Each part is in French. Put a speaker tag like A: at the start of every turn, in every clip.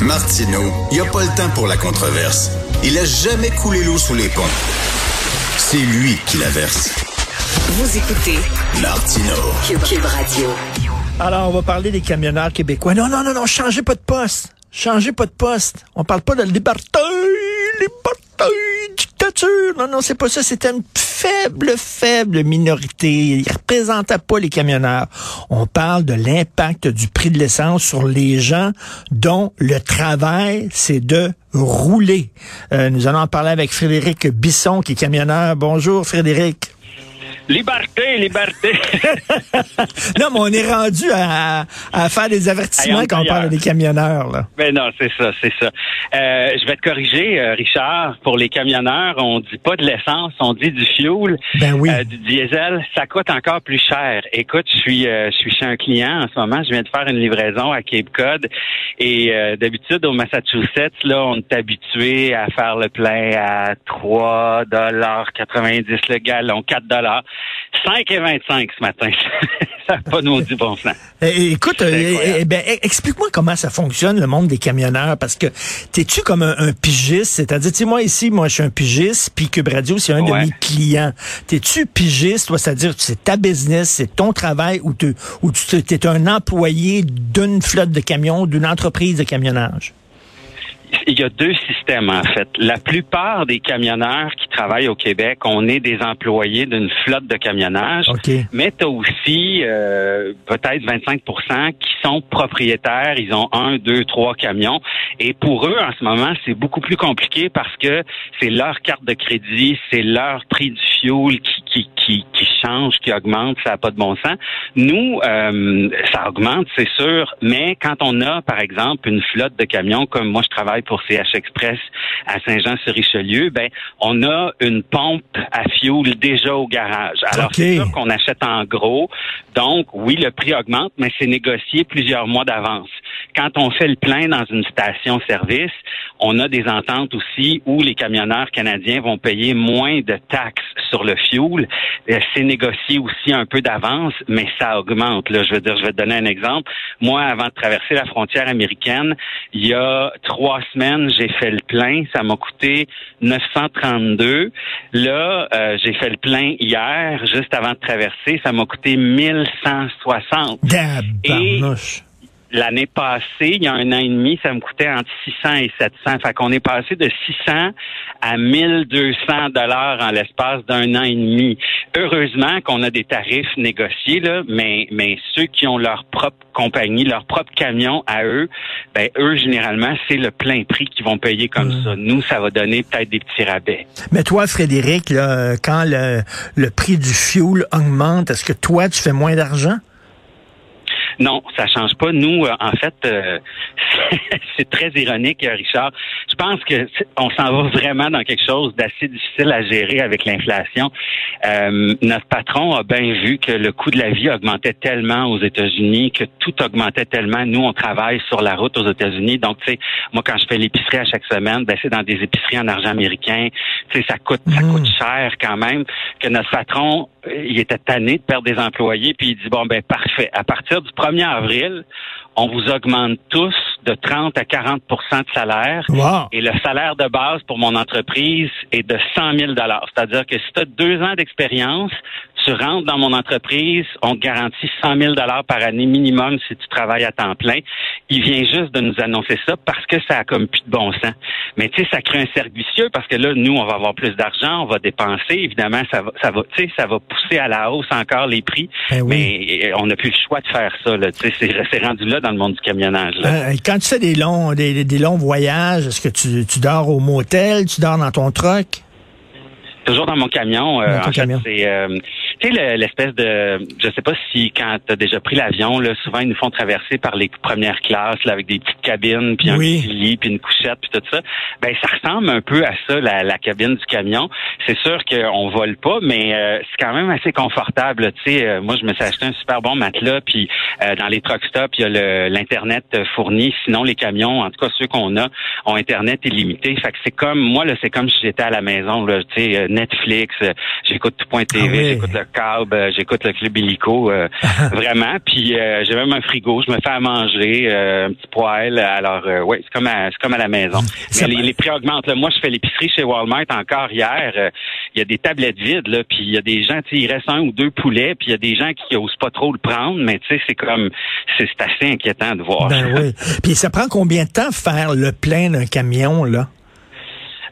A: Martineau, il n'y a pas le temps pour la controverse. Il a jamais coulé l'eau sous les ponts. C'est lui qui la verse.
B: Vous écoutez
A: Martineau.
B: Cube Radio.
C: Alors, on va parler des camionneurs québécois. Non, non, non, non, changez pas de poste. Changez pas de poste. On parle pas de liberté, liberté, Non, non, c'est pas ça. C'était une faible, faible minorité. Ils représentaient pas les camionneurs. On parle de l'impact du prix de l'essence sur les gens dont le travail, c'est de rouler. Euh, nous allons en parler avec Frédéric Bisson, qui est camionneur. Bonjour, Frédéric.
D: Liberté, liberté.
C: non, mais on est rendu à, à faire des avertissements quand on parle des camionneurs. Là.
D: Ben non, c'est ça, c'est ça. Euh, je vais te corriger, euh, Richard. Pour les camionneurs, on dit pas de l'essence, on dit du fuel,
C: Ben oui.
D: euh, du diesel. Ça coûte encore plus cher. Écoute, je suis, euh, je suis chez un client en ce moment. Je viens de faire une livraison à Cape Cod et euh, d'habitude au Massachusetts, là, on est habitué à faire le plein à 3 dollars 90 le gallon, 4 dollars, 5,25 ce matin. ça n'a pas nous dit bon sens.
C: Eh, écoute, euh, eh, ben, eh, explique-moi comment ça fonctionne, le monde des camionneurs, parce que t'es-tu comme un, un pigiste? C'est-à-dire, tu sais, moi ici, moi, je suis un pigiste, puis Cube Radio, c'est un de mes clients. T'es-tu pigiste, toi, c'est-à-dire, c'est ta business, c'est ton travail, ou, tu- ou tu es un employé d'une flotte de camions, d'une entreprise de camionnage?
D: Il y a deux systèmes, en fait. La plupart des camionneurs qui travaillent au Québec, on est des employés d'une flotte de camionnage.
C: OK.
D: Mais tu as aussi euh, peut-être 25% qui sont propriétaires. Ils ont un, deux, trois camions. Et pour eux, en ce moment, c'est beaucoup plus compliqué parce que c'est leur carte de crédit, c'est leur prix du fuel qui, qui, qui, change, qui augmente. Ça n'a pas de bon sens. Nous, euh, ça augmente, c'est sûr. Mais quand on a, par exemple, une flotte de camions, comme moi, je travaille pour CH Express à Saint-Jean-sur-Richelieu, ben, on a une pompe à fuel déjà au garage. Alors, c'est sûr qu'on achète en gros. Donc, oui, le prix augmente, mais c'est négocié plusieurs mois d'avance. Quand on fait le plein dans une station-service, on a des ententes aussi où les camionneurs canadiens vont payer moins de taxes sur le fuel. Euh, C'est négocié aussi un peu d'avance, mais ça augmente. Là, je veux dire, vais te donner un exemple. Moi, avant de traverser la frontière américaine, il y a trois semaines, j'ai fait le plein. Ça m'a coûté 932. Là, euh, j'ai fait le plein hier, juste avant de traverser. Ça m'a coûté 1160.
C: Tabarnouche.
D: L'année passée, il y a un an et demi, ça me coûtait entre 600 et 700. Fait qu'on est passé de 600 à 1200 dollars en l'espace d'un an et demi. Heureusement qu'on a des tarifs négociés, là, mais, mais ceux qui ont leur propre compagnie, leur propre camion à eux, ben, eux, généralement, c'est le plein prix qu'ils vont payer comme
C: Mm.
D: ça. Nous, ça va donner peut-être des petits rabais.
C: Mais toi, Frédéric, là, quand le, le prix du fuel augmente, est-ce que toi, tu fais moins d'argent?
D: Non, ça change pas. Nous, euh, en fait, euh, c'est très ironique, euh, Richard. Je pense que on s'en va vraiment dans quelque chose d'assez difficile à gérer avec l'inflation. Euh, notre patron a bien vu que le coût de la vie augmentait tellement aux États-Unis, que tout augmentait tellement. Nous, on travaille sur la route aux États-Unis. Donc, tu sais, moi, quand je fais l'épicerie à chaque semaine, ben, c'est dans des épiceries en argent américain. Tu sais, ça coûte, ça
C: Mm.
D: coûte cher quand même. Que notre patron, il était tanné de perdre des employés, puis il dit bon ben parfait. À partir du 1er avril, on vous augmente tous de 30 à 40% de salaire.
C: Wow.
D: Et le salaire de base pour mon entreprise est de 100 000 C'est-à-dire que si tu as deux ans d'expérience, tu rentres dans mon entreprise, on te garantit 100 000 par année minimum si tu travailles à temps plein. Il vient juste de nous annoncer ça parce que ça a comme plus de bon sens. Mais tu sais, ça crée un cercle vicieux parce que là, nous, on va avoir plus d'argent, on va dépenser. Évidemment, ça va, ça va, tu sais, ça va pousser à la hausse encore les prix.
C: Ben oui.
D: Mais euh, on n'a plus le choix de faire ça. Tu sais, c'est, rendu là dans le monde du camionnage. Là.
C: Euh, quand tu fais des longs, des, des longs voyages, est-ce que tu, tu dors au motel, tu dors dans ton truck?
D: Toujours dans mon camion. euh,
C: Dans ton
D: en fait,
C: camion.
D: c'est euh, tu sais le- l'espèce de je sais pas si quand tu as déjà pris l'avion là, souvent ils nous font traverser par les premières classes là, avec des petites cabines puis un petit lit puis une couchette puis tout ça. Ben ça ressemble un peu à ça la, la cabine du camion. C'est sûr qu'on vole pas mais euh, c'est quand même assez confortable, tu sais euh, moi je me suis acheté un super bon matelas puis euh, dans les truck stops, il y a l'internet fourni, sinon les camions en tout cas ceux qu'on a ont internet illimité. Fait que c'est comme moi là, c'est comme si j'étais à la maison là, tu sais euh, Netflix, euh, j'écoute tout.tv,
C: Ah oui.
D: j'écoute le câble, euh, j'écoute le club illico, euh, vraiment. Puis euh, j'ai même un frigo, je me fais à manger, un petit poêle. Alors oui, c'est comme à, c'est comme à la maison. Mais les, les, prix augmentent. Là. Moi, je fais l'épicerie chez Walmart encore hier. Il y a des tablettes vides, là, puis il y a des gens, il reste un ou deux poulets, puis il y a des gens qui osent pas trop le prendre, mais tu sais, c'est comme c'est assez inquiétant de voir.
C: Ben oui. Puis ça prend combien de temps faire le plein d'un camion, là?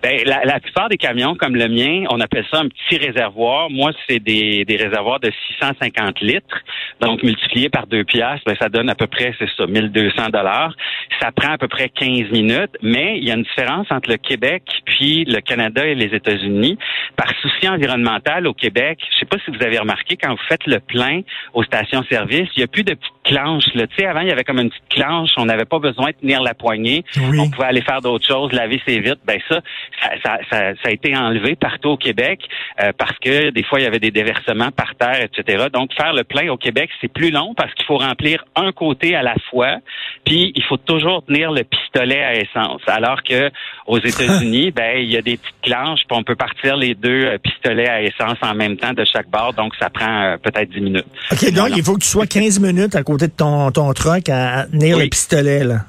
D: Ben, la, la, plupart des camions comme le mien, on appelle ça un petit réservoir. Moi, c'est des, des réservoirs de 650 litres. Donc, multiplié par deux piastres, ben, ça donne à peu près, c'est ça, 1200 dollars. Ça prend à peu près 15 minutes, mais il y a une différence entre le Québec puis le Canada et les États-Unis. Par souci environnemental au Québec, je sais pas si vous avez remarqué, quand vous faites le plein aux stations-service, il n'y a plus de petites clanches. Là. Tu sais, avant, il y avait comme une petite clanche. On n'avait pas besoin de tenir la poignée. On pouvait aller faire d'autres choses, laver ses vitres. Ben ça, ça, ça, ça, a été enlevé partout au Québec euh, parce que des fois, il y avait des déversements par terre, etc. Donc, faire le plein au Québec, c'est plus long parce qu'il faut remplir un côté à la fois, puis il faut toujours tenir le pistolet à essence. Alors que aux États-Unis, ben il y a des petites clanches, puis on peut partir les deux euh, pistolets à essence en même temps de chaque bord, donc ça prend euh, peut-être 10 minutes.
C: OK, donc il faut que tu sois 15 minutes à côté de ton, ton truck à tenir le pistolet, là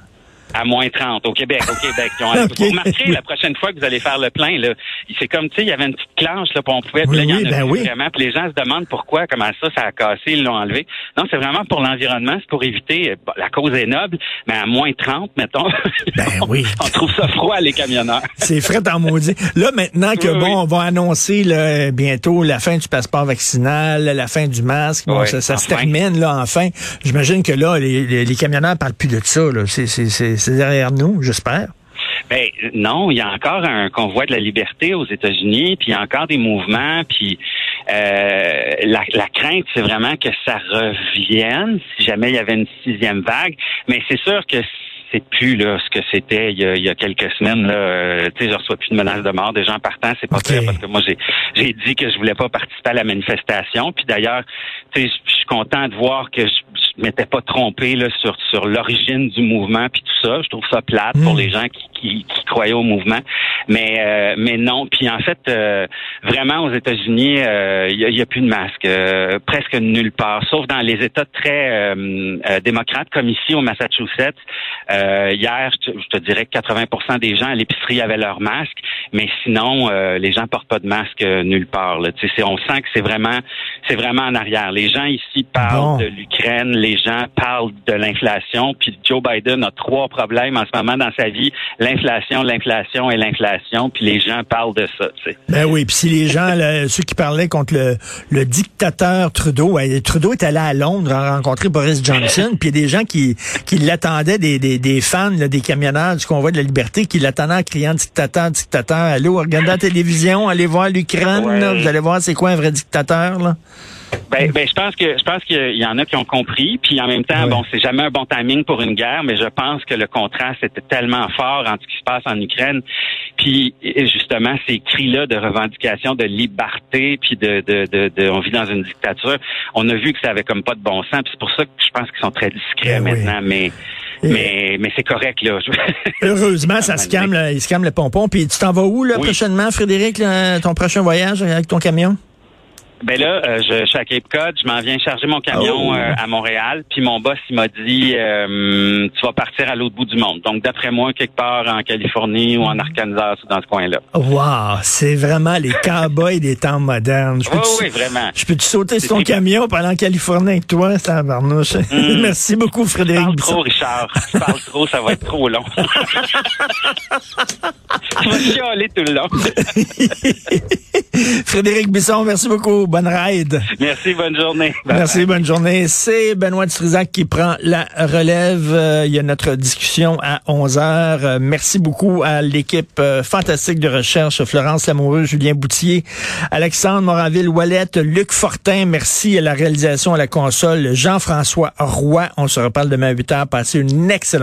D: à moins 30 au Québec, au Québec. Vous remarquerez la prochaine fois que vous allez faire le plein, là, c'est comme, tu sais, il y avait une petite clanche, là, on pouvait,
C: oui,
D: oui,
C: ben oui.
D: vraiment, puis les gens se demandent pourquoi, comment ça, ça a cassé, ils l'ont enlevé. Non, c'est vraiment pour l'environnement, c'est pour éviter, la cause est noble, mais à moins 30, mettons,
C: ben oui.
D: on trouve ça froid, les camionneurs.
C: c'est frais en maudit. Là, maintenant que, bon, on va annoncer, là, bientôt la fin du passeport vaccinal, la fin du masque, bon, ça, ça se termine, là, enfin. J'imagine que là, les, les, les camionneurs parlent plus de ça, là. C'est derrière nous j'espère.
D: Ben non, il y a encore un convoi de la liberté aux États-Unis, puis il y a encore des mouvements, puis euh, la, la, crainte, c'est vraiment que ça revienne si jamais il y avait une sixième vague. Mais c'est sûr que c'est plus là ce que c'était il, il, y a quelques semaines. Là, euh, tu sais, je reçois plus de menaces de mort des gens partant. C'est pas okay. parce que moi j'ai j'ai dit que je voulais pas participer à la manifestation. Puis d'ailleurs, tu sais, je suis content de voir que je, je m'étais pas trompé là sur sur l'origine du mouvement puis tout ça. Je trouve ça plate pour les gens qui, qui, qui, croyaient au mouvement. Mais euh, mais non. Puis en fait, euh, vraiment aux États-Unis, euh, il y, a plus de masque presque nulle part, sauf dans les États très démocrates comme ici au Massachusetts. hier, je te, je te, dirais que 80% des gens à l'épicerie avaient leur masque, mais sinon, les gens portent pas de masque nulle part. Là. Tu sais, on sent que c'est vraiment c'est vraiment en arrière. Les gens ici parlent bon. de l'Ukraine, les gens parlent de l'inflation, puis Joe Biden a trois problèmes en ce moment dans sa vie l'inflation, l'inflation et l'inflation, puis les gens parlent de ça.
C: Ben oui, puis si les gens, ceux qui parlaient contre le, le dictateur Trudeau, Trudeau est allé à Londres rencontrer Boris Johnson, puis il y a des gens qui, qui l'attendaient, des, des, des fans, là, des camionneurs du convoi de la liberté, qui l'attendaient en criant dictateur, dictateur. Allô, regardez la télévision, allez voir l'Ukraine, ouais. vous allez voir c'est quoi un vrai dictateur, là.
D: Ben, ben, je pense que je pense qu'il y en a qui ont compris, puis en même temps, bon, c'est jamais un bon timing pour une guerre, mais je pense que le contraste était tellement fort entre ce qui se passe en Ukraine, puis justement ces cris-là de revendication de liberté, puis de, de, de, de, on vit dans une dictature. On a vu que ça avait comme pas de bon sens, puis c'est pour ça que je pense qu'ils sont très discrets ben maintenant, mais. Mais, mais c'est correct, là.
C: Heureusement, ça se calme, là, il se calme le pompon. Puis tu t'en vas où, là, oui. prochainement, Frédéric, là, ton prochain voyage avec ton camion?
D: Ben là, euh, je, je, suis à Cape Cod, je m'en viens charger mon camion oh. euh, à Montréal, puis mon boss il m'a dit euh, tu vas partir à l'autre bout du monde. Donc d'après moi quelque part en Californie ou en Arkansas ou dans ce coin-là.
C: Wow, c'est vraiment les cowboys des temps modernes.
D: Je oui, oui, vraiment.
C: Je peux te sauter sur ton camion aller en Californie avec toi, ça barnouche. Mm. Merci beaucoup Frédéric.
D: Je parle trop Richard, je parle trop, ça va être trop long. tu vas chialer tout le long.
C: Frédéric Bisson, merci beaucoup. Bonne ride.
D: Merci, bonne journée.
C: Bye Merci, bye. bonne journée. C'est Benoît Dutrisac qui prend la relève. Euh, il y a notre discussion à 11 heures. Euh, merci beaucoup à l'équipe euh, fantastique de recherche, Florence Lamoureux, Julien Boutier, Alexandre Moranville-Wallet, Luc Fortin. Merci à la réalisation à la console, Jean-François Roy. On se reparle demain à 8 heures. Passez une excellente